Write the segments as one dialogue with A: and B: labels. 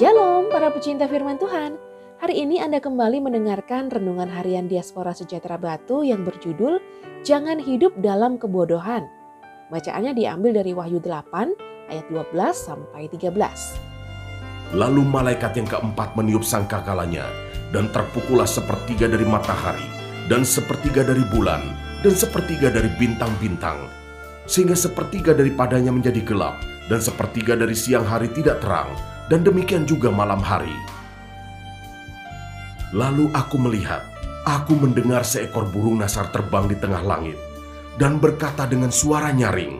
A: Shalom para pecinta firman Tuhan. Hari ini Anda kembali mendengarkan renungan harian Diaspora Sejahtera Batu yang berjudul Jangan Hidup Dalam Kebodohan. Bacaannya diambil dari Wahyu 8 ayat 12 sampai 13.
B: Lalu malaikat yang keempat meniup sangkakalanya dan terpukullah sepertiga dari matahari dan sepertiga dari bulan dan sepertiga dari bintang-bintang sehingga sepertiga daripadanya menjadi gelap dan sepertiga dari siang hari tidak terang dan demikian juga malam hari. Lalu aku melihat, aku mendengar seekor burung nasar terbang di tengah langit dan berkata dengan suara nyaring,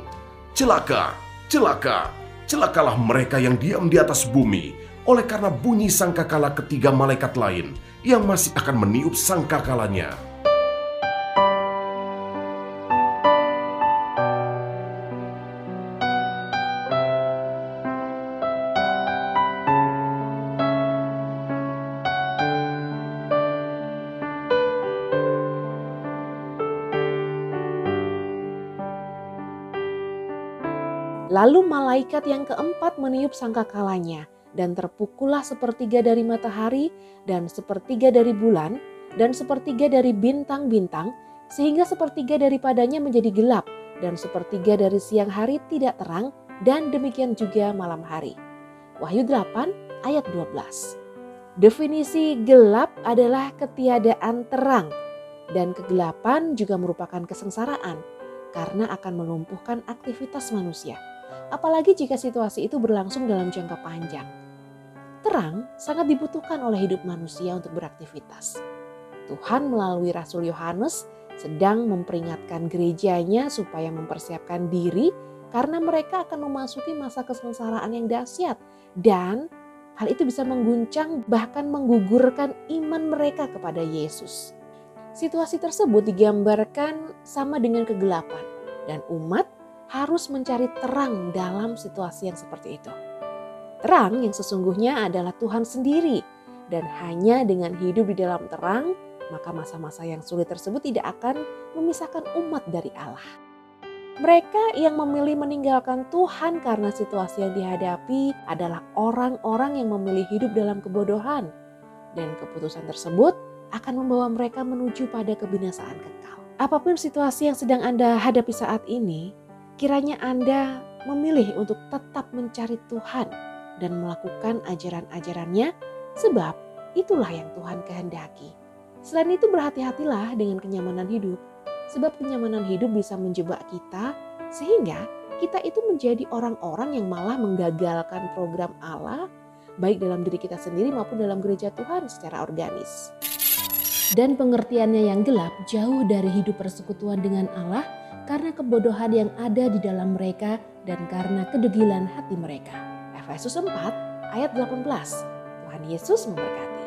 B: Celaka, celaka, celakalah mereka yang diam di atas bumi oleh karena bunyi sangkakala ketiga malaikat lain yang masih akan meniup sangkakalanya.
A: Lalu malaikat yang keempat meniup sangkakalanya dan terpukullah sepertiga dari matahari dan sepertiga dari bulan dan sepertiga dari bintang-bintang sehingga sepertiga daripadanya menjadi gelap dan sepertiga dari siang hari tidak terang dan demikian juga malam hari. Wahyu 8 ayat 12. Definisi gelap adalah ketiadaan terang dan kegelapan juga merupakan kesengsaraan karena akan melumpuhkan aktivitas manusia. Apalagi jika situasi itu berlangsung dalam jangka panjang. Terang sangat dibutuhkan oleh hidup manusia untuk beraktivitas. Tuhan melalui Rasul Yohanes sedang memperingatkan gerejanya supaya mempersiapkan diri karena mereka akan memasuki masa kesengsaraan yang dahsyat dan hal itu bisa mengguncang bahkan menggugurkan iman mereka kepada Yesus. Situasi tersebut digambarkan sama dengan kegelapan dan umat harus mencari terang dalam situasi yang seperti itu. Terang yang sesungguhnya adalah Tuhan sendiri dan hanya dengan hidup di dalam terang maka masa-masa yang sulit tersebut tidak akan memisahkan umat dari Allah. Mereka yang memilih meninggalkan Tuhan karena situasi yang dihadapi adalah orang-orang yang memilih hidup dalam kebodohan. Dan keputusan tersebut akan membawa mereka menuju pada kebinasaan kekal. Apa pun situasi yang sedang Anda hadapi saat ini, kiranya Anda memilih untuk tetap mencari Tuhan dan melakukan ajaran-ajarannya sebab itulah yang Tuhan kehendaki. Selain itu berhati-hatilah dengan kenyamanan hidup sebab kenyamanan hidup bisa menjebak kita sehingga kita itu menjadi orang-orang yang malah menggagalkan program Allah baik dalam diri kita sendiri maupun dalam gereja Tuhan secara organis. Dan pengertiannya yang gelap jauh dari hidup persekutuan dengan Allah karena kebodohan yang ada di dalam mereka dan karena kedegilan hati mereka. Efesus 4 ayat 18. Tuhan Yesus memberkati.